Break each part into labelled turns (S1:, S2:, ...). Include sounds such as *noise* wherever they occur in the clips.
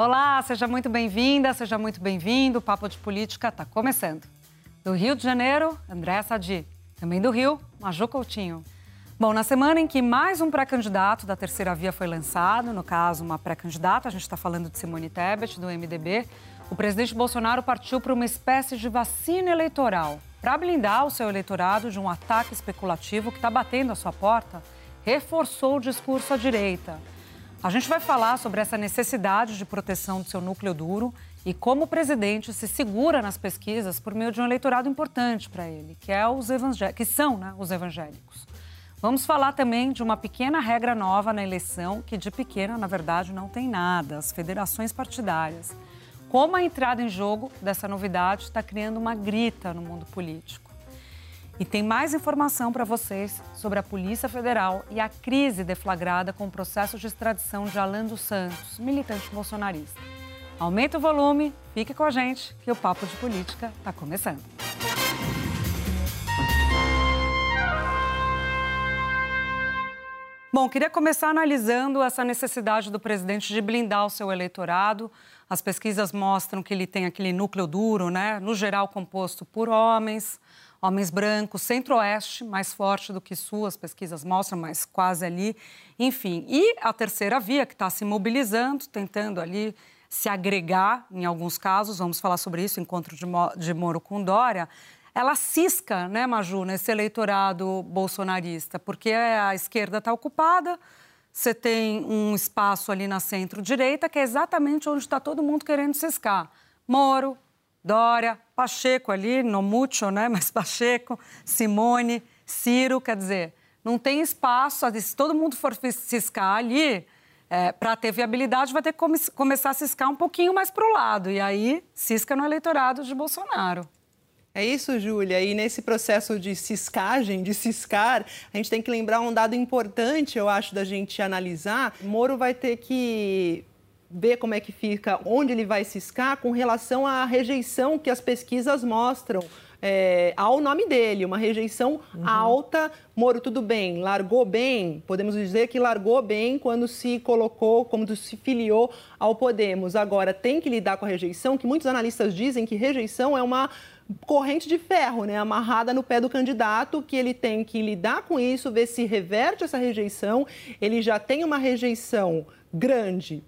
S1: Olá, seja muito bem-vinda, seja muito bem-vindo. O Papo de Política está começando. Do Rio de Janeiro, André Sadi. Também do Rio, Maju Coutinho. Bom, na semana em que mais um pré-candidato da terceira via foi lançado, no caso, uma pré-candidata, a gente está falando de Simone Tebet, do MDB, o presidente Bolsonaro partiu para uma espécie de vacina eleitoral para blindar o seu eleitorado de um ataque especulativo que está batendo a sua porta, reforçou o discurso à direita. A gente vai falar sobre essa necessidade de proteção do seu núcleo duro e como o presidente se segura nas pesquisas por meio de um eleitorado importante para ele, que, é os que são né, os evangélicos. Vamos falar também de uma pequena regra nova na eleição, que de pequena, na verdade, não tem nada, as federações partidárias. Como a entrada em jogo dessa novidade está criando uma grita no mundo político. E tem mais informação para vocês sobre a Polícia Federal e a crise deflagrada com o processo de extradição de Alan dos Santos, militante bolsonarista. Aumenta o volume, fique com a gente, que o Papo de Política está começando. Bom, queria começar analisando essa necessidade do presidente de blindar o seu eleitorado. As pesquisas mostram que ele tem aquele núcleo duro, né? No geral, composto por homens homens brancos, centro-oeste, mais forte do que sul, as pesquisas mostram, mas quase ali. Enfim, e a terceira via, que está se mobilizando, tentando ali se agregar, em alguns casos, vamos falar sobre isso, encontro de, de Moro com Dória, ela cisca, né, Maju, nesse eleitorado bolsonarista, porque a esquerda está ocupada, você tem um espaço ali na centro-direita, que é exatamente onde está todo mundo querendo ciscar. Moro, Dória, Pacheco ali, no mucho, né? *laughs* Mas Pacheco, Simone, Ciro, quer dizer, não tem espaço. Se todo mundo for ciscar ali, é, para ter viabilidade, vai ter que come começar a ciscar um pouquinho mais para o lado. E aí, cisca no eleitorado de Bolsonaro.
S2: É isso, Júlia. E nesse processo de ciscagem, de ciscar, a gente tem que lembrar um dado importante, eu acho, da gente analisar. Moro vai ter que ver como é que fica, onde ele vai ciscar com relação à rejeição que as pesquisas mostram. É, ao nome dele, uma rejeição uhum. alta. Moro, tudo bem, largou bem, podemos dizer que largou bem quando se colocou, quando se filiou ao Podemos. Agora, tem que lidar com a rejeição, que muitos analistas dizem que rejeição é uma corrente de ferro, né, amarrada no pé do candidato, que ele tem que lidar com isso, ver se reverte essa rejeição. Ele já tem uma rejeição grande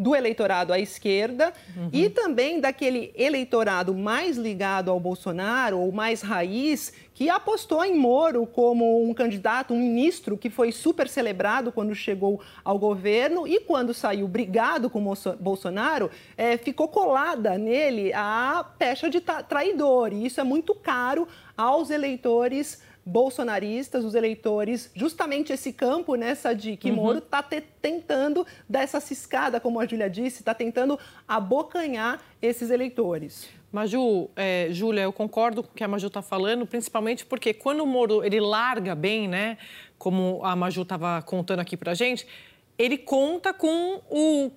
S2: do eleitorado à esquerda uhum. e também daquele eleitorado mais ligado ao Bolsonaro ou mais raiz que apostou em Moro como um candidato, um ministro que foi super celebrado quando chegou ao governo e quando saiu brigado com Bolsonaro, é, ficou colada nele a pecha de traidor. E isso é muito caro aos eleitores bolsonaristas, os eleitores, justamente esse campo, né, Sadi, que uhum. Moro está tentando dar essa ciscada, como a Júlia disse, está tentando abocanhar esses eleitores.
S3: Maju, é, Júlia, eu concordo com o que a Maju está falando, principalmente porque quando o Moro ele larga bem, né, como a Maju estava contando aqui para gente, ele conta com o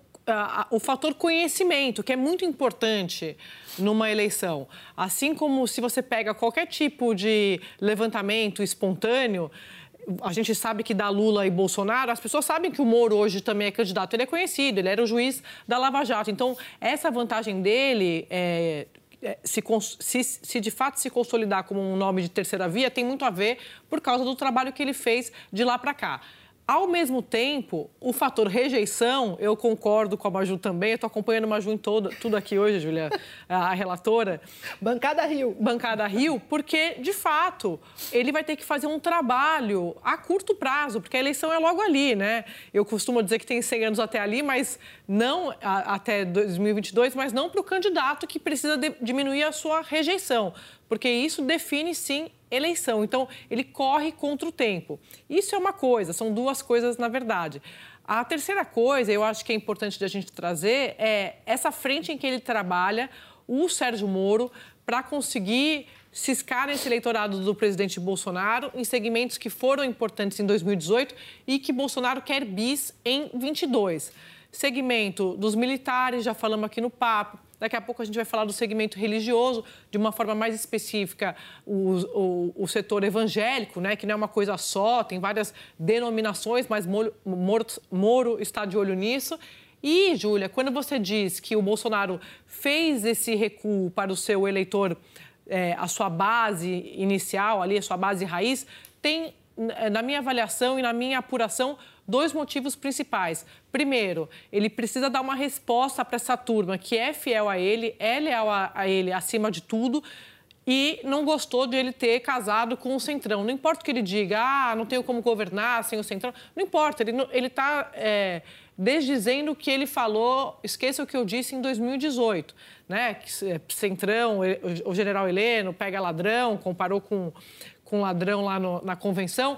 S3: o fator conhecimento, que é muito importante numa eleição. Assim como se você pega qualquer tipo de levantamento espontâneo, a gente sabe que da Lula e Bolsonaro, as pessoas sabem que o Moro hoje também é candidato, ele é conhecido, ele era o juiz da Lava Jato. Então, essa vantagem dele é, é se, se, se, de fato se consolidar como um nome de terceira via, tem muito a ver por causa do trabalho que ele fez de lá para cá. Ao mesmo tempo, o fator rejeição, eu concordo com a Maju também, eu estou acompanhando a Maju em todo, tudo aqui hoje, Julia, a relatora.
S2: Bancada Rio.
S3: Bancada Rio, porque, de fato, ele vai ter que fazer um trabalho a curto prazo, porque a eleição é logo ali, né? Eu costumo dizer que tem 100 anos até ali, mas não a, até 2022, mas não para o candidato que precisa de, diminuir a sua rejeição, porque isso define, sim, eleição. Então, ele corre contra o tempo. Isso é uma coisa, são duas coisas na verdade. A terceira coisa, eu acho que é importante da gente trazer, é essa frente em que ele trabalha, o Sérgio Moro, para conseguir ciscar esse eleitorado do presidente Bolsonaro em segmentos que foram importantes em 2018 e que Bolsonaro quer bis em 22. Segmento dos militares, já falamos aqui no papo. Daqui a pouco a gente vai falar do segmento religioso, de uma forma mais específica, o, o, o setor evangélico, né, que não é uma coisa só, tem várias denominações, mas Moro, Moro, Moro está de olho nisso. E, Júlia, quando você diz que o Bolsonaro fez esse recuo para o seu eleitor é, a sua base inicial, ali, a sua base raiz, tem, na minha avaliação e na minha apuração, dois motivos principais. Primeiro, ele precisa dar uma resposta para essa turma que é fiel a ele, é leal a, a ele acima de tudo e não gostou de ele ter casado com o Centrão. Não importa o que ele diga, ah, não tenho como governar sem o Centrão. Não importa, ele está é, desdizendo o que ele falou, esqueça o que eu disse em 2018, né? É, Centrão, o general Heleno pega ladrão, comparou com, com ladrão lá no, na convenção.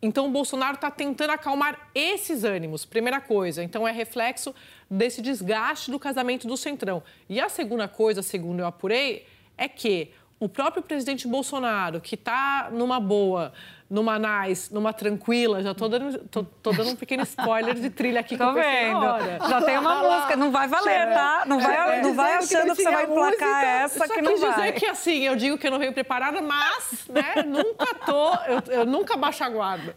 S3: Então, o Bolsonaro está tentando acalmar esses ânimos, primeira coisa. Então, é reflexo desse desgaste do casamento do Centrão. E a segunda coisa, segundo eu apurei, é que o próprio presidente Bolsonaro, que está numa boa, numa nice, numa tranquila, já tô dando, tô, tô dando um pequeno spoiler de trilha aqui que
S1: tô vendo. Já tem uma música, não vai valer, tá? Não vai, não vai achando que, você vai emplacar essa que não vai.
S3: dizer que assim, eu digo que eu não venho preparada, mas, né, nunca tô, eu, eu nunca baixo a guarda.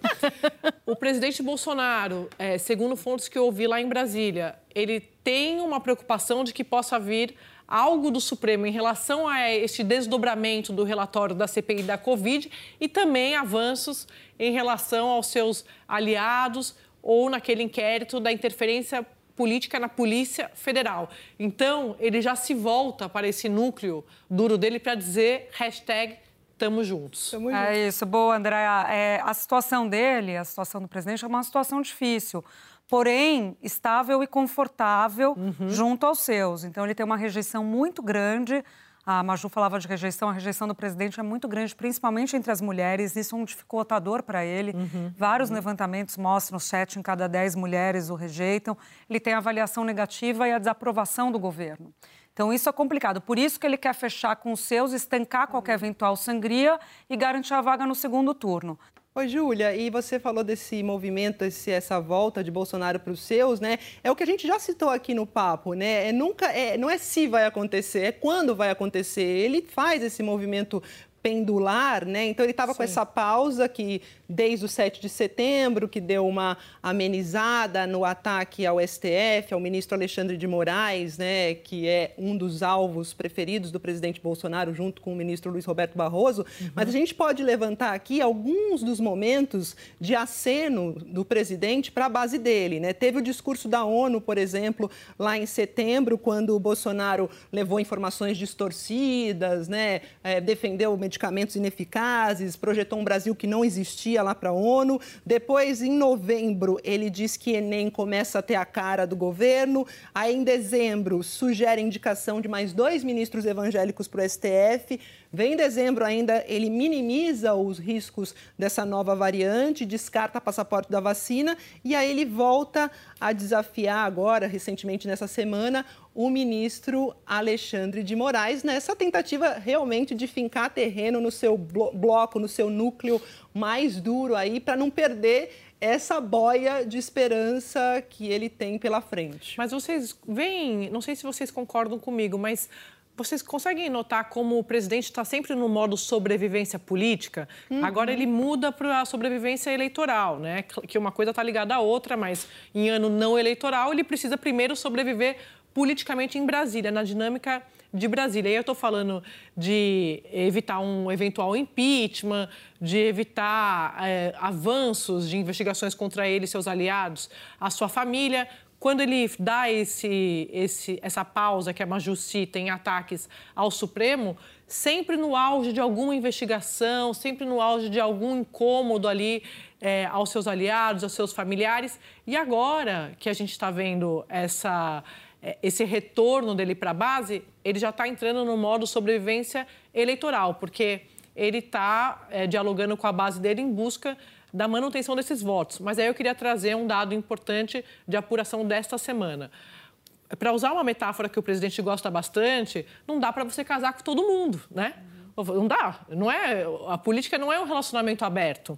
S3: O presidente Bolsonaro, é, segundo fontes que eu ouvi lá em Brasília, ele tem uma preocupação de que possa vir algo do Supremo em relação a este desdobramento do relatório da CPI da Covid e também avanços em relação aos seus aliados ou naquele inquérito da interferência política na Polícia Federal. Então, ele já se volta para esse núcleo duro dele para dizer hashtag Tamo juntos.
S1: Tamo juntos. É isso. Boa, Andréa. É, a situação dele, a situação do presidente, é uma situação difícil porém estável e confortável uhum. junto aos seus. Então ele tem uma rejeição muito grande. A Maju falava de rejeição, a rejeição do presidente é muito grande, principalmente entre as mulheres. Isso é um dificultador para ele. Uhum. Vários uhum. levantamentos mostram sete em cada dez mulheres o rejeitam. Ele tem a avaliação negativa e a desaprovação do governo. Então, isso é complicado. Por isso que ele quer fechar com os seus, estancar qualquer eventual sangria e garantir a vaga no segundo turno.
S2: Oi, Júlia, e você falou desse movimento, esse, essa volta de Bolsonaro para os seus, né? É o que a gente já citou aqui no papo, né? É nunca, é, não é se vai acontecer, é quando vai acontecer. Ele faz esse movimento pendular, né? Então ele estava com essa pausa que desde o 7 de setembro, que deu uma amenizada no ataque ao STF, ao ministro Alexandre de Moraes, né, que é um dos alvos preferidos do presidente Bolsonaro, junto com o ministro Luiz Roberto Barroso. Uhum. Mas a gente pode levantar aqui alguns dos momentos de aceno do presidente para a base dele. Né? Teve o discurso da ONU, por exemplo, lá em setembro, quando o Bolsonaro levou informações distorcidas, né, é, defendeu medicamentos ineficazes, projetou um Brasil que não existia lá para a ONU. Depois, em novembro, ele diz que Enem começa a ter a cara do governo. Aí, em dezembro, sugere indicação de mais dois ministros evangélicos para o STF. Vem em dezembro ainda, ele minimiza os riscos dessa nova variante, descarta passaporte da vacina e aí ele volta a desafiar agora, recentemente nessa semana, o ministro Alexandre de Moraes nessa tentativa realmente de fincar terreno no seu bloco, no seu núcleo mais duro aí, para não perder essa boia de esperança que ele tem pela frente.
S3: Mas vocês veem, não sei se vocês concordam comigo, mas vocês conseguem notar como o presidente está sempre no modo sobrevivência política? Uhum. Agora ele muda para a sobrevivência eleitoral, né? Que uma coisa está ligada à outra, mas em ano não eleitoral ele precisa primeiro sobreviver politicamente em Brasília, na dinâmica de Brasília. E aí eu estou falando de evitar um eventual impeachment, de evitar é, avanços de investigações contra ele seus aliados, a sua família. Quando ele dá esse, esse, essa pausa que a Maju cita em ataques ao Supremo, sempre no auge de alguma investigação, sempre no auge de algum incômodo ali é, aos seus aliados, aos seus familiares. E agora que a gente está vendo essa, esse retorno dele para a base, ele já está entrando no modo sobrevivência eleitoral, porque ele está é, dialogando com a base dele em busca da manutenção desses votos. Mas aí eu queria trazer um dado importante de apuração desta semana. Para usar uma metáfora que o presidente gosta bastante, não dá para você casar com todo mundo, né? Não dá. Não é, a política não é um relacionamento aberto.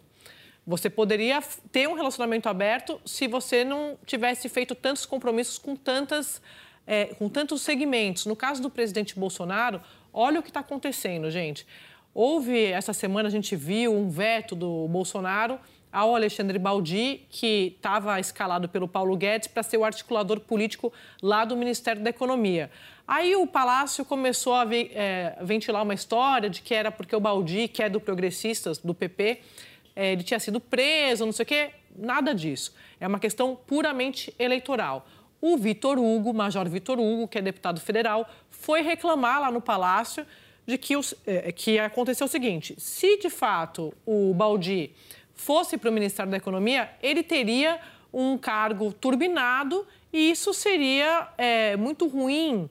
S3: Você poderia ter um relacionamento aberto se você não tivesse feito tantos compromissos com, tantas, é, com tantos segmentos. No caso do presidente Bolsonaro, olha o que está acontecendo, gente. Houve, essa semana, a gente viu um veto do Bolsonaro ao Alexandre Baldi, que estava escalado pelo Paulo Guedes para ser o articulador político lá do Ministério da Economia. Aí o Palácio começou a é, ventilar uma história de que era porque o Baldi, que é do Progressistas, do PP, é, ele tinha sido preso, não sei o quê. Nada disso. É uma questão puramente eleitoral. O Vitor Hugo, Major Vitor Hugo, que é deputado federal, foi reclamar lá no Palácio de que, os, é, que aconteceu o seguinte: se de fato o Baldi fosse para o Ministério da Economia, ele teria um cargo turbinado e isso seria é, muito ruim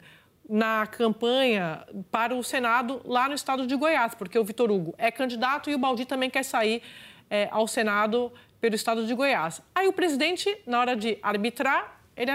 S3: na campanha para o Senado lá no estado de Goiás, porque o Vitor Hugo é candidato e o Baldi também quer sair é, ao Senado pelo estado de Goiás. Aí o presidente, na hora de arbitrar, ele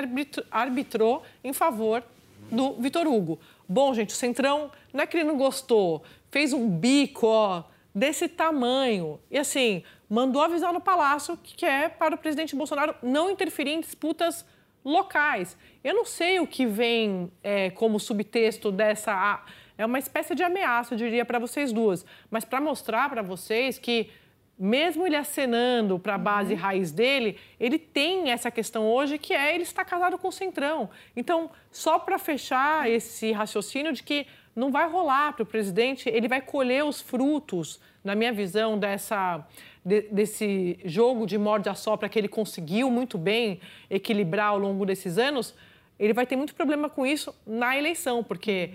S3: arbitrou em favor do Vitor Hugo. Bom, gente, o Centrão não é que ele não gostou, fez um bico, ó, desse tamanho. E assim, mandou avisar no Palácio que é para o presidente Bolsonaro não interferir em disputas locais. Eu não sei o que vem é, como subtexto dessa. É uma espécie de ameaça, eu diria, para vocês duas. Mas para mostrar para vocês que mesmo ele acenando para a base uhum. raiz dele, ele tem essa questão hoje que é ele está casado com o Centrão. Então, só para fechar esse raciocínio de que não vai rolar para o presidente, ele vai colher os frutos, na minha visão, dessa, de, desse jogo de morde a sopra que ele conseguiu muito bem equilibrar ao longo desses anos, ele vai ter muito problema com isso na eleição, porque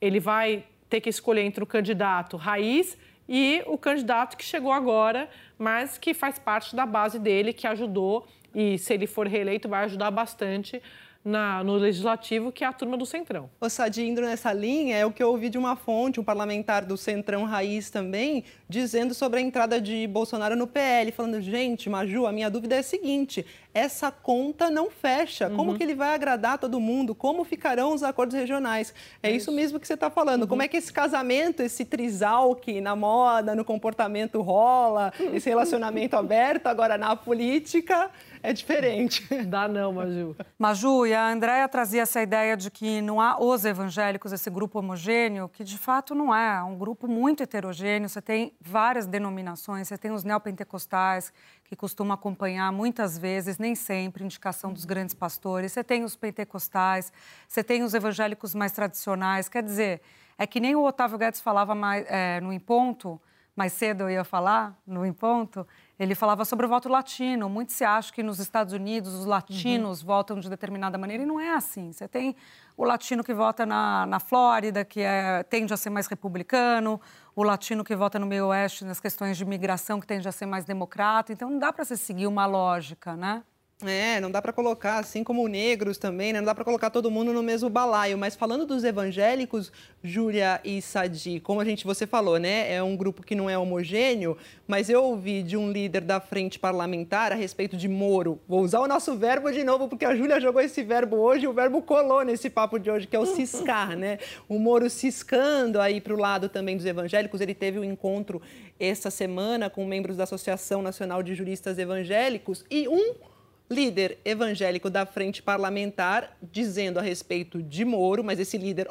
S3: ele vai ter que escolher entre o candidato raiz e o candidato que chegou agora, mas que faz parte da base dele, que ajudou e, se ele for reeleito, vai ajudar bastante na, no legislativo, que é a turma do Centrão.
S2: O Sadi, indo nessa linha, é o que eu ouvi de uma fonte, um parlamentar do Centrão Raiz também, dizendo sobre a entrada de Bolsonaro no PL, falando, gente, Maju, a minha dúvida é a seguinte, essa conta não fecha. Como uhum. que ele vai agradar todo mundo? Como ficarão os acordos regionais? É, é isso. isso. mesmo que você está falando. Uhum. Como é que esse casamento, esse trisal que na moda, no comportamento rola, *laughs* esse relacionamento aberto, agora na política, é diferente.
S3: Dá não, Maju.
S1: Maju, e a Andréia trazia essa ideia de que não há os evangélicos, esse grupo homogêneo, que de fato não é. É um grupo muito heterogêneo. Você tem várias denominações, você tem os neopentecostais, que costumam acompanhar muitas vezes, nem sempre, indicação dos grandes pastores. Você tem os pentecostais, você tem os evangélicos mais tradicionais. Quer dizer, é que nem o Otávio Guedes falava mais, é, no Em Ponto, mais cedo eu ia falar, no Em Ponto, ele falava sobre o voto latino. Muito se acha que nos Estados Unidos os latinos uhum. votam de determinada maneira e não é assim. Você tem o latino que vota na, na Flórida, que é, tende a ser mais republicano, o latino que vota no meio oeste nas questões de imigração, que tende a ser mais democrata. Então não dá para você seguir uma lógica, né?
S2: É, não dá para colocar, assim como negros também, né? não dá para colocar todo mundo no mesmo balaio. Mas falando dos evangélicos, Júlia e Sadi, como a gente você falou, né? É um grupo que não é homogêneo, mas eu ouvi de um líder da frente parlamentar a respeito de Moro. Vou usar o nosso verbo de novo, porque a Júlia jogou esse verbo hoje, e o verbo colou nesse papo de hoje, que é o *laughs* ciscar, né? O Moro ciscando aí para o lado também dos evangélicos. Ele teve um encontro essa semana com membros da Associação Nacional de Juristas Evangélicos e um líder evangélico da frente parlamentar dizendo a respeito de Moro, mas esse líder,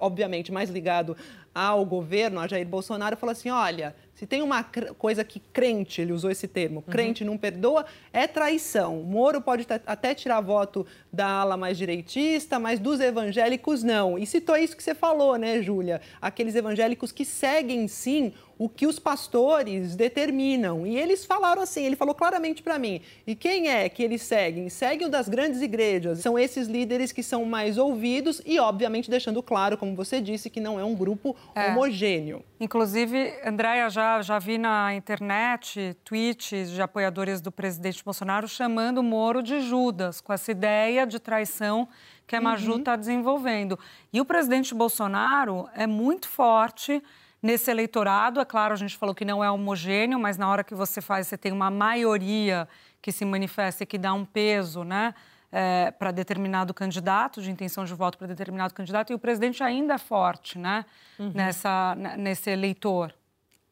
S2: obviamente, mais ligado ao governo, a Jair Bolsonaro, falou assim: olha, se tem uma coisa que crente, ele usou esse termo, uhum. crente não perdoa, é traição. Moro pode até tirar voto da ala mais direitista, mas dos evangélicos não. E citou isso que você falou, né, Júlia? Aqueles evangélicos que seguem sim o que os pastores determinam. E eles falaram assim, ele falou claramente para mim. E quem é que eles seguem? Seguem o das grandes igrejas. São esses líderes que são mais ouvidos e, obviamente, deixando claro, como você disse, que não é um grupo é. homogêneo.
S1: Inclusive, Andréia, já, já vi na internet tweets de apoiadores do presidente Bolsonaro chamando o Moro de Judas, com essa ideia de traição que a Maju está uhum. Tá desenvolvendo. E o presidente Bolsonaro é muito forte nesse eleitorado. É claro, a gente falou que não é homogêneo, mas na hora que você faz, você tem uma maioria que se manifesta e que dá um peso, né? É, para determinado candidato, de intenção de voto para determinado candidato, e o presidente ainda é forte né? Uhum. Nessa, nesse eleitor.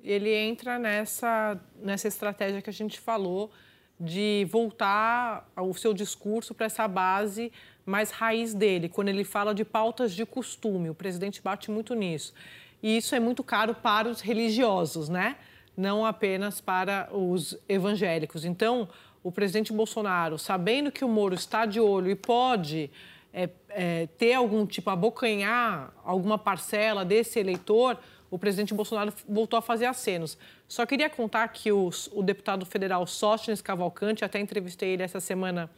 S3: Ele entra nessa, nessa estratégia que a gente falou de voltar o seu discurso para essa base mais raiz dele, quando ele fala de pautas de costume. O presidente bate muito nisso. E isso é muito caro para os religiosos, né? Não apenas para os evangélicos. Então, o presidente Bolsonaro, sabendo que o Moro está de olho e pode é, é, ter algum tipo, abocanhar alguma parcela desse eleitor, o presidente Bolsonaro voltou a fazer acenos. Só queria contar que os, o deputado federal Sóstenes Cavalcante, até entrevistei ele essa semana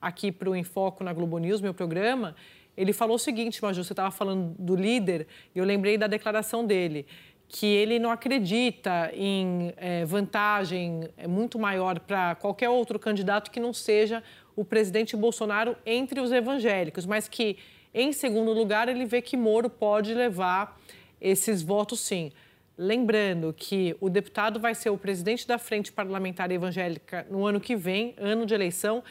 S3: aqui para o Enfoco na Globo News, meu programa, ele falou o seguinte, Maju, você estava falando do líder, e eu lembrei da declaração dele, que ele não acredita em é, vantagem é, muito maior para qualquer outro candidato que não seja o presidente Bolsonaro entre os evangélicos, mas que, em segundo lugar, ele vê que Moro pode levar esses votos sim. Lembrando que o deputado vai ser o presidente da Frente Parlamentar Evangélica no ano que vem, ano de eleição,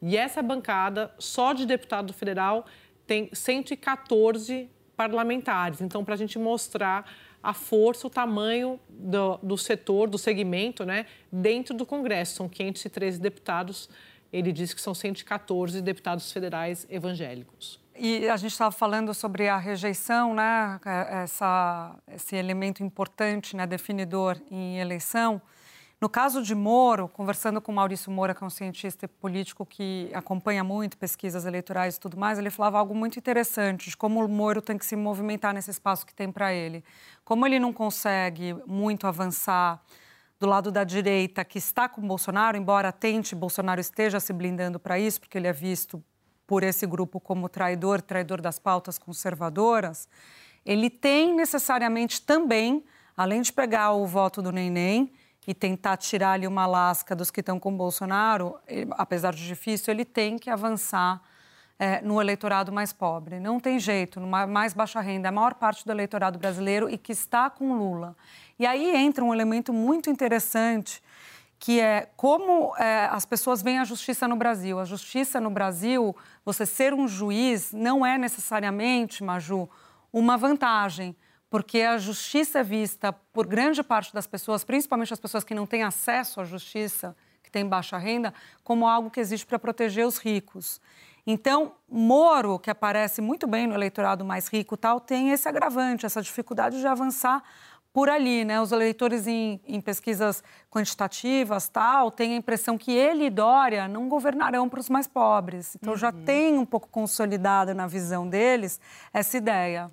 S3: e essa bancada, só de deputado federal, tem 114 parlamentares. Então, para a gente mostrar a força, o tamanho do, do, setor, do segmento, né, dentro do Congresso. São 513 deputados. Ele disse que são 114 deputados federais evangélicos.
S1: E a gente estava falando sobre a rejeição, né, essa, esse elemento importante, né, definidor em eleição. No caso de Moro, conversando com Maurício Moura, que é um cientista político que acompanha muito pesquisas eleitorais e tudo mais, ele falava algo muito interessante de como o Moro tem que se movimentar nesse espaço que tem para ele. Como ele não consegue muito avançar do lado da direita, que está com Bolsonaro, embora tente, Bolsonaro esteja se blindando para isso, porque ele é visto por esse grupo como traidor, traidor das pautas conservadoras, ele tem necessariamente também, além de pegar o voto do Neném, e tentar tirar ali uma lasca dos que estão com Bolsonaro, apesar de difícil, ele tem que avançar é, no eleitorado mais pobre. Não tem jeito, numa mais baixa renda, a maior parte do eleitorado brasileiro e que está com Lula. E aí entra um elemento muito interessante, que é como é, as pessoas veem a justiça no Brasil. A justiça no Brasil, você ser um juiz, não é necessariamente, Maju, uma vantagem porque a justiça é vista por grande parte das pessoas, principalmente as pessoas que não têm acesso à justiça, que têm baixa renda, como algo que existe para proteger os ricos. Então, Moro, que aparece muito bem no eleitorado mais rico, tal, tem esse agravante, essa dificuldade de avançar por ali, né? Os eleitores em, em pesquisas quantitativas, tal, têm a impressão que ele e Dória não governarão para os mais pobres. Então, uhum. já tem um pouco consolidada na visão deles essa ideia.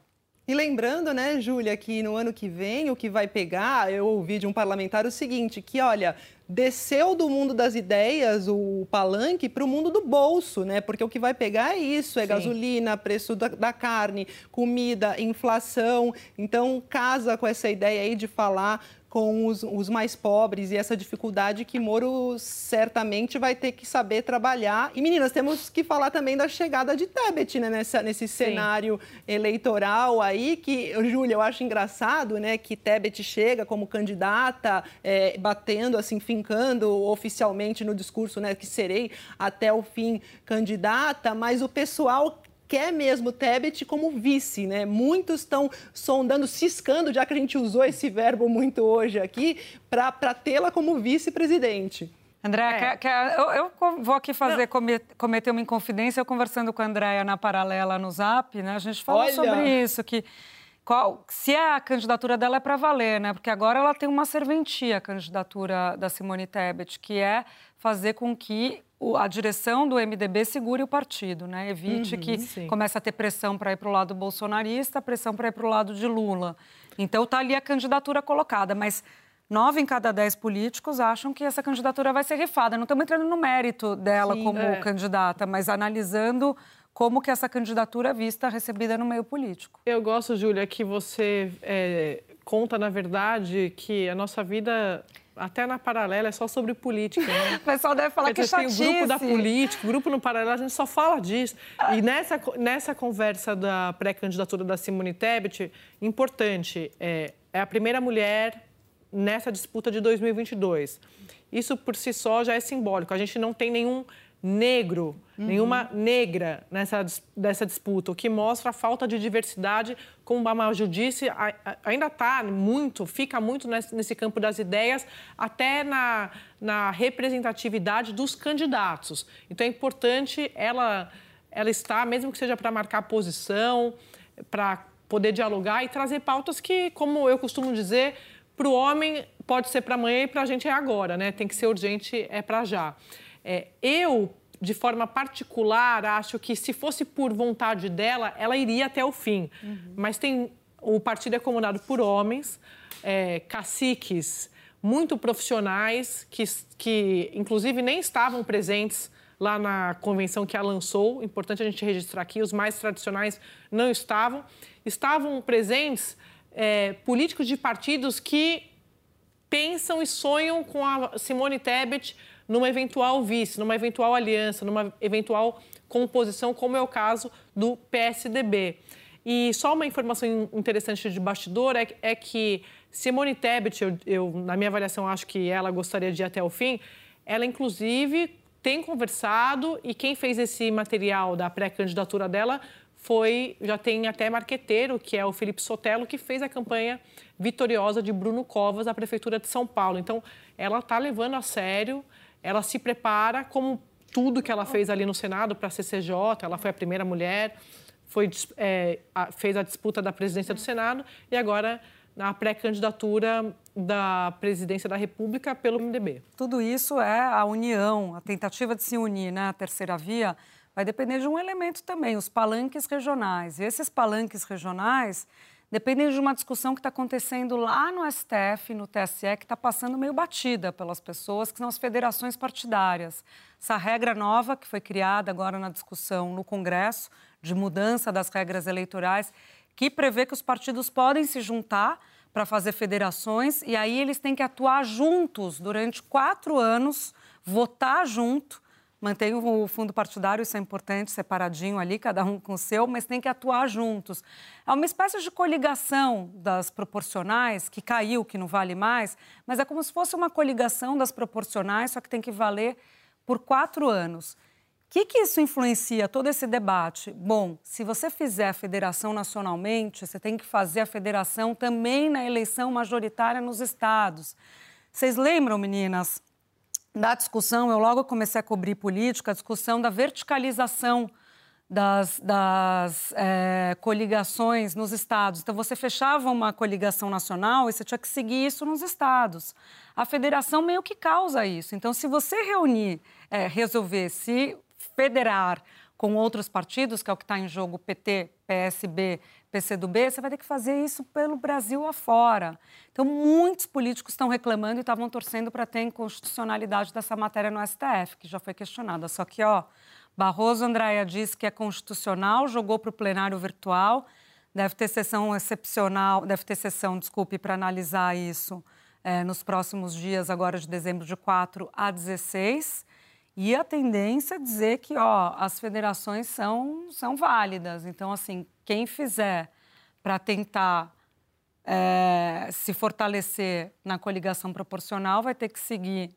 S2: E lembrando, né, Júlia, que no ano que vem o que vai pegar, eu ouvi de um parlamentar o seguinte, que olha, desceu do mundo das ideias o palanque para o mundo do bolso, né? Porque o que vai pegar é isso, é Sim. gasolina, preço da, da, carne, comida, inflação. Então casa com essa ideia aí de falar com os, os, mais pobres e essa dificuldade que Moro certamente vai ter que saber trabalhar. E, meninas, temos que falar também da chegada de Tebet né, nessa, nesse cenário eleitoral aí, que, Júlia, eu acho engraçado né, que Tebet chega como candidata, é, batendo, assim, fincando oficialmente no discurso né, que serei até o fim candidata, mas o pessoal quer mesmo Tebet como vice, né? Muitos estão sondando, ciscando, já que a gente usou esse verbo muito hoje aqui, para tê-la como vice-presidente.
S1: André, é. quer, quer, eu, eu, vou aqui fazer cometer uma inconfidência. Eu conversando com a Andréia na paralela no Zap, né? A gente falou Olha. sobre isso, que qual, se a candidatura dela é para valer, né? Porque agora ela tem uma serventia, a candidatura da Simone Tebet, que é fazer com que a direção do MDB segure o partido, né? Evite uhum, que sim. comece a ter pressão para ir para o lado bolsonarista, pressão para ir para o lado de Lula. Então está ali a candidatura colocada, mas nove em cada dez políticos acham que essa candidatura vai ser rifada. Não estamos entrando no mérito dela sim, como é. candidata, mas analisando como que essa candidatura é vista, recebida no meio político.
S3: Eu gosto, Júlia, que você é, conta, na verdade, que a nossa vida Até na paralela é só sobre política, né? *laughs*
S1: O pessoal deve falar que
S3: Tem o
S1: chatice.
S3: grupo da política, o grupo no paralelo, a gente só fala disso. E nessa, nessa conversa da pré-candidatura da Simone Tebet, importante, é, é a primeira mulher nessa disputa de 2022. Isso por si só já é simbólico. A gente não tem nenhum negro, uhum. nenhuma negra nessa dessa disputa, o que mostra a falta de diversidade, como a Maju disse, ainda está muito, fica muito nesse, nesse, campo das ideias, até na, na representatividade dos candidatos. Então é importante ela, ela estar, mesmo que seja para marcar posição, para poder dialogar e trazer pautas que, como eu costumo dizer, para o homem pode ser para amanhã e para a gente é agora, né? Tem que ser urgente, é para já. É, eu, de forma particular, acho que se fosse por vontade dela, ela iria até o fim. Uhum. Mas tem o partido é comandado por homens, é, caciques muito profissionais, que, que inclusive nem estavam presentes lá na convenção que a lançou. Importante a gente registrar aqui, os mais tradicionais não estavam. Estavam presentes é, políticos de partidos que pensam e sonham com a Simone Tebet numa eventual vice, numa eventual aliança, numa eventual composição, como é o caso do PSDB. E só uma informação interessante de bastidor é, é que Simone Tebet, eu, eu, na minha avaliação, acho que ela gostaria de ir até o fim, ela, inclusive, tem conversado e quem fez esse material da pré-candidatura dela foi, já tem até marqueteiro, que é o Felipe Sotelo, que fez a campanha vitoriosa de Bruno Covas à Prefeitura de São Paulo. Então, ela está levando a sério, ela se prepara como tudo que ela fez ali no Senado para a CCJ, ela foi a primeira mulher, foi, é, a, fez a disputa da presidência do Senado e agora na pré-candidatura da presidência da República pelo MDB.
S1: Tudo isso é a união, a tentativa de se unir, né? A terceira via vai depender de um elemento também, os palanques regionais. E esses palanques regionais dependem de uma discussão que está acontecendo lá no STF, no TSE, que está passando meio batida pelas pessoas, que são as federações partidárias. Essa regra nova que foi criada agora na discussão no Congresso, de mudança das regras eleitorais, que prevê que os partidos podem se juntar para fazer federações e aí eles têm que atuar juntos durante quatro anos, votar junto mantém o fundo partidário, isso é importante, separadinho ali, cada um com o seu, mas tem que atuar juntos. É uma espécie de coligação das proporcionais, que caiu, que não vale mais, mas é como se fosse uma coligação das proporcionais, só que tem que valer por quatro anos. O que, que isso influencia todo esse debate? Bom, se você fizer a federação nacionalmente, você tem que fazer a federação também na eleição majoritária nos estados. Vocês lembram, meninas, da discussão, eu logo comecei a cobrir política, a discussão da verticalização das, das é, coligações nos estados. Então, você fechava uma coligação nacional e você tinha que seguir isso nos estados. A federação meio que causa isso. Então, se você reunir, é, resolver se federar com outros partidos, que é o que está em jogo PT, PSB, PCdoB, você vai ter que fazer isso pelo Brasil afora. Então, muitos políticos estão reclamando e estavam torcendo para ter inconstitucionalidade dessa matéria no STF, que já foi questionada. Só que, ó, Barroso Andréia disse que é constitucional, jogou para o plenário virtual, deve ter sessão excepcional, deve ter sessão, desculpe, para analisar isso é, nos próximos dias, agora de dezembro, de 4 a 16. E a tendência é dizer que ó, as federações são, são válidas. Então, assim, quem fizer para tentar é, se fortalecer na coligação proporcional vai ter que seguir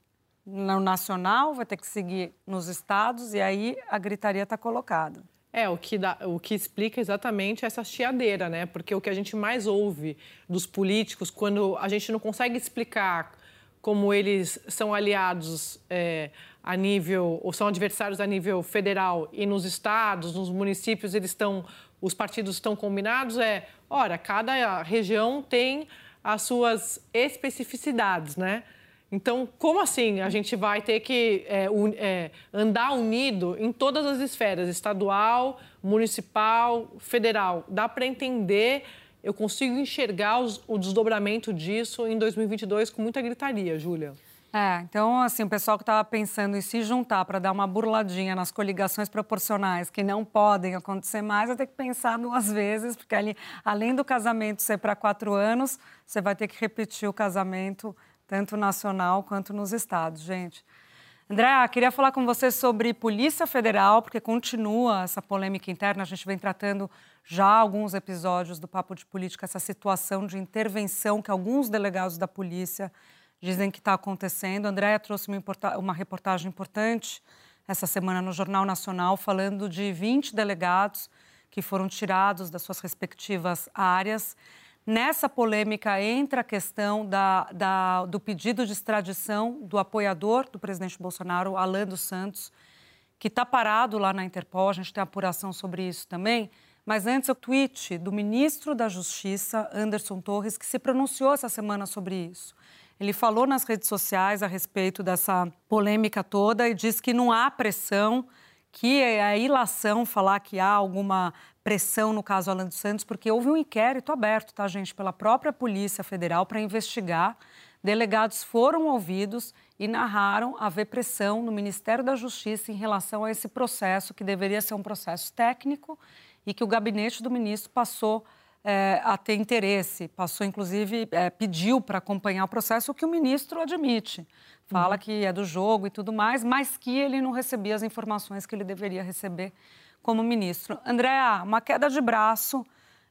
S1: no nacional, vai ter que seguir nos estados, e aí a gritaria está colocada.
S3: É, o que, dá, o que explica exatamente essa chiadeira, né? Porque o que a gente mais ouve dos políticos, quando a gente não consegue explicar como eles são aliados é, a nível, ou são adversários a nível federal e nos estados, nos municípios, eles estão, os partidos estão combinados, é, ora, cada região tem as suas especificidades, né? Então, como assim a gente vai ter que é, un, é, andar unido em todas as esferas, estadual, municipal, federal? Dá para entender, eu consigo enxergar os, o desdobramento disso em 2022 com muita gritaria, Júlia.
S1: É, então, assim, o pessoal que estava pensando em se juntar para dar uma burladinha nas coligações proporcionais que não podem acontecer mais, vai ter que pensar duas vezes, porque ali, além do casamento ser para quatro anos, você vai ter que repetir o casamento tanto nacional quanto nos estados, gente. Andréa, queria falar com você sobre Polícia Federal, porque continua essa polêmica interna. A gente vem tratando já alguns episódios do Papo de Política, essa situação de intervenção que alguns delegados da polícia dizem que está acontecendo. Andréa trouxe uma, uma reportagem importante essa semana no Jornal Nacional, falando de 20 delegados que foram tirados das suas respectivas áreas. Nessa polêmica entra a questão da, da, do pedido de extradição do apoiador do presidente Bolsonaro, Alan dos Santos, que está parado lá na Interpol. A gente tem apuração sobre isso também. Mas antes, o tweet do ministro da Justiça, Anderson Torres, que se pronunciou essa semana sobre isso. Ele falou nas redes sociais a respeito dessa polêmica toda e diz que não há pressão, que é a ilação falar que há alguma pressão no caso Alan dos Santos, porque houve um inquérito aberto, tá, gente, pela própria Polícia Federal para investigar. Delegados foram ouvidos e narraram haver pressão no Ministério da Justiça em relação a esse processo, que deveria ser um processo técnico e que o gabinete do ministro passou é, a ter interesse, passou inclusive, é, pediu para acompanhar o processo, o que o ministro admite. Fala uhum. que é do jogo e tudo mais, mas que ele não recebia as informações que ele deveria receber como ministro. Andréa, uma queda de braço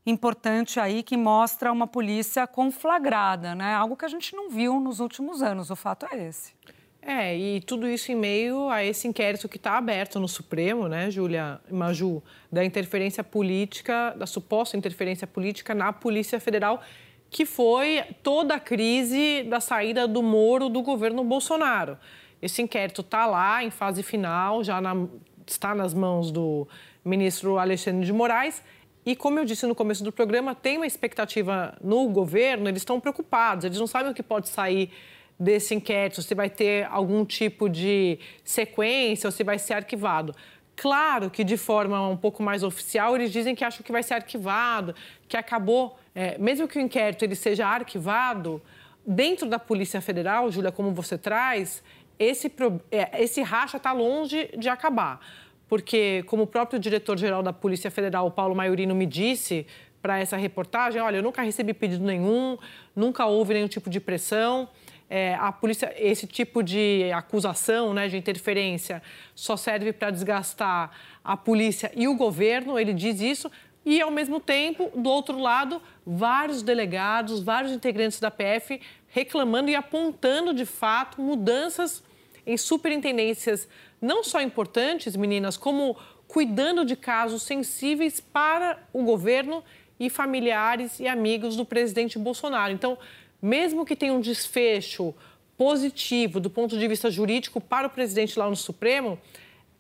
S1: importante aí que mostra uma polícia conflagrada, né? Algo que a gente não viu nos últimos anos. O fato é esse.
S3: É, e tudo isso em meio a esse inquérito que está aberto no Supremo, né, Júlia Maju, da interferência política, da suposta interferência política na Polícia Federal, que foi toda a crise da saída do Moro do governo Bolsonaro. Esse inquérito está lá em fase final, já na, está nas mãos do ministro Alexandre de Moraes. E, como eu disse no começo do programa, tem uma expectativa no governo, eles estão preocupados, eles não sabem o que pode sair desse inquérito, se vai ter algum tipo de sequência ou se vai ser arquivado. Claro que de forma um pouco mais oficial eles dizem que acham que vai ser arquivado, que acabou, é, mesmo que o inquérito ele seja arquivado, dentro da Polícia Federal, Júlia, como você traz, esse, é, esse racha está longe de acabar. Porque, como o próprio diretor-geral da Polícia Federal, Paulo Maiorino, me disse para essa reportagem, olha, eu nunca recebi pedido nenhum, nunca houve nenhum tipo de pressão é, a polícia, esse tipo de acusação, né, de interferência, só serve para desgastar a polícia e o governo, ele diz isso, e ao mesmo tempo, do outro lado, vários delegados, vários integrantes da PF reclamando e apontando de fato mudanças em superintendências não só importantes, meninas, como cuidando de casos sensíveis para o governo e familiares e amigos do presidente Bolsonaro. Então, mesmo que tenha um desfecho positivo do ponto de vista jurídico para o presidente lá no Supremo,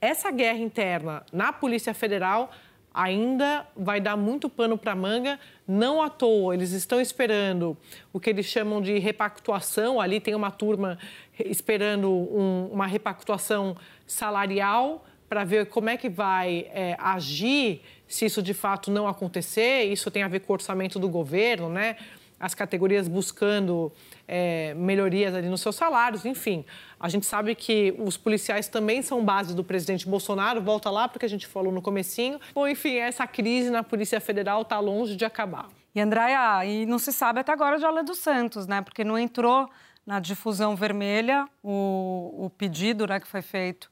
S3: essa guerra interna na Polícia Federal ainda vai dar muito pano para manga, não à toa. Eles estão esperando o que eles chamam de repactuação. Ali tem uma turma esperando um, uma repactuação salarial para ver como é que vai é, agir se isso de fato não acontecer. Isso tem a ver com o orçamento do governo, né? As categorias buscando é, melhorias ali nos seus salários, enfim. A gente sabe que os policiais também são base do presidente Bolsonaro, volta lá porque a gente falou no comecinho. Bom, enfim, essa crise na Polícia Federal está longe de acabar.
S1: E, Andréia, e não se sabe até agora de Alan dos Santos, né? Porque não entrou na difusão vermelha o, o pedido né, que foi feito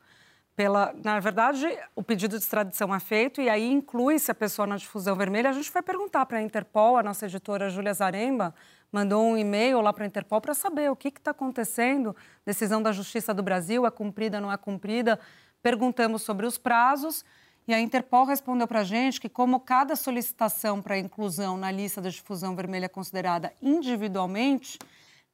S1: pela, na verdade, o pedido de extradição é feito e aí inclui-se a pessoa na difusão vermelha. A gente foi perguntar para a Interpol, a nossa editora Júlia Zaremba mandou um e-mail lá para a Interpol para saber o que está acontecendo. Decisão da Justiça do Brasil é cumprida, não é cumprida? Perguntamos sobre os prazos e a Interpol respondeu para a gente que, como cada solicitação para inclusão na lista da difusão vermelha é considerada individualmente,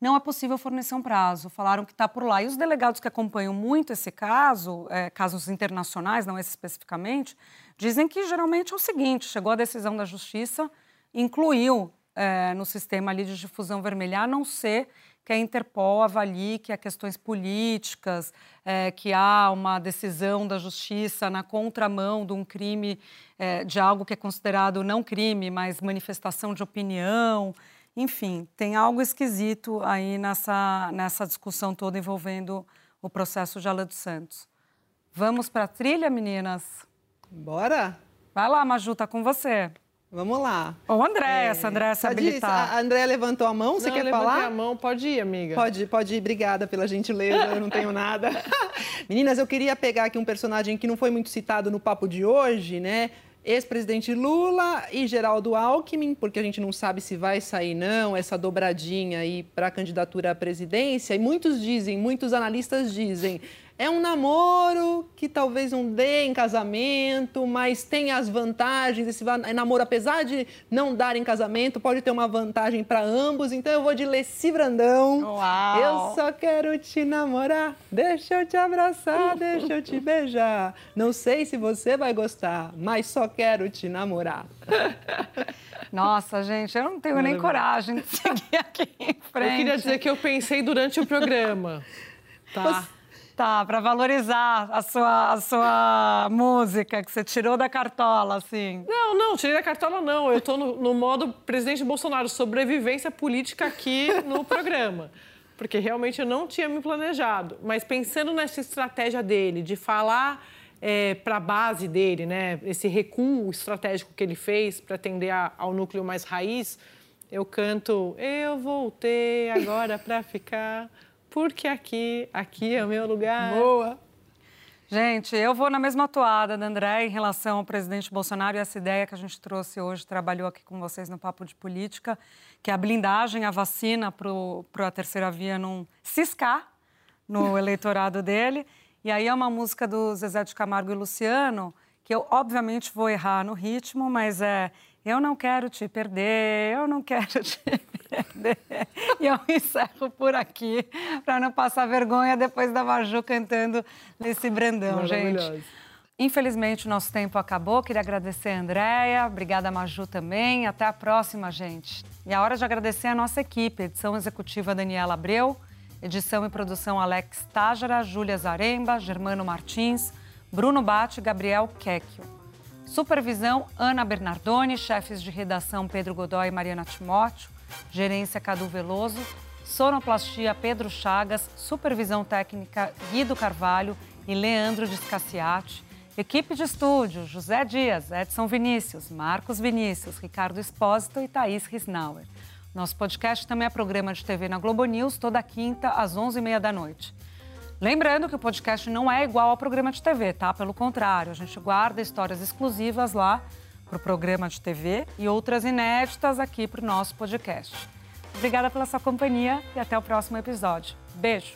S1: não é possível fornecer um prazo. Falaram que está por lá. E os delegados que acompanham muito esse caso, é, casos internacionais, não esse especificamente, dizem que geralmente é o seguinte: chegou a decisão da justiça, incluiu é, no sistema ali de difusão vermelha, a não ser que a Interpol avalie que há questões políticas, é, que há uma decisão da justiça na contramão de um crime, é, de algo que é considerado não crime, mas manifestação de opinião. Enfim, tem algo esquisito aí nessa, nessa discussão toda envolvendo o processo de Alan dos Santos. Vamos para a trilha, meninas?
S2: Bora!
S1: Vai lá, Maju, tá com você.
S2: Vamos lá.
S1: Ô, André, essa André se habilitar.
S2: A Andréia levantou a mão, você
S3: Não,
S2: quer
S3: eu levantei
S2: falar?
S3: a mão, pode ir, amiga.
S2: Pode, pode ir, obrigada pela gentileza, eu não tenho *laughs* nada. *laughs* Meninas, eu queria pegar aqui um personagem que não foi muito citado no papo de hoje, né? Ex-presidente Lula e Geraldo Alckmin, porque a gente não sabe se vai sair não essa dobradinha aí para a candidatura à presidência. E muitos dizem, muitos analistas dizem, é um namoro que talvez não dê em casamento, mas tem as vantagens. Esse namoro, apesar de não dar em casamento, pode ter uma vantagem para ambos. Então eu vou de Leci Brandão.
S1: Uau!
S2: Eu só quero te namorar. Deixa eu te abraçar, *laughs* deixa eu te beijar. Não sei se você vai gostar, mas só quero te namorar. *laughs*
S1: Nossa, gente, eu não tenho nem coragem de seguir aqui em frente.
S3: Eu queria dizer que eu pensei durante o programa. Tá?
S1: Tá, para valorizar a sua, a sua música que você tirou da cartola, assim.
S3: Não, não, tirei da cartola não. Eu tô no, no modo presidente Bolsonaro, sobrevivência política aqui no programa. Porque realmente eu não tinha me planejado. Mas pensando nessa estratégia dele, de falar para a base dele, né? Esse recuo estratégico que ele fez para atender a- ao núcleo mais raiz, eu canto Eu voltei agora para ficar, porque aqui, aqui é o meu lugar.
S2: Boa.
S1: Gente, eu vou na mesma toada da André em relação ao presidente Bolsonaro e essa ideia que a gente trouxe hoje, trabalhou aqui com vocês no Papo de Política, que é a blindagem, a vacina para a terceira via não ciscar no *laughs* eleitorado dele. E aí é uma música do Zezé de Camargo e Luciano, que eu obviamente vou errar no ritmo, mas é Eu não quero te perder, eu não quero te perder. *laughs* E eu encerro por aqui, para não passar vergonha depois da Maju cantando Leci Brandão, gente. Infelizmente, o nosso tempo acabou. Queria agradecer a Andréia, obrigada a Maju também. Até a próxima, gente. E é hora de agradecer a nossa equipe, edição executiva Daniela Abreu, edição e produção Alex Tájara, Júlia Zaremba, Germano Martins, Bruno Bate e Gabriel Quecchio. Supervisão Ana Bernardoni, chefes de redação Pedro Godoy e Mariana Timóteo, gerência Cadu Veloso, sonoplastia Pedro Chagas, supervisão técnica Guido Carvalho e Leandro Discassiati, equipe de estúdio José Dias, Edson Vinícius, Marcos Vinícius, Ricardo Espósito e Thaís Risnauer. Nosso podcast também é programa de TV na Globo News, toda quinta às 11h30 da noite. Lembrando que o podcast não é igual ao programa de TV, tá? Pelo contrário, a gente guarda histórias exclusivas lá para o programa de TV e outras inéditas aqui para o nosso podcast. Obrigada pela sua companhia e até o próximo episódio. Beijo!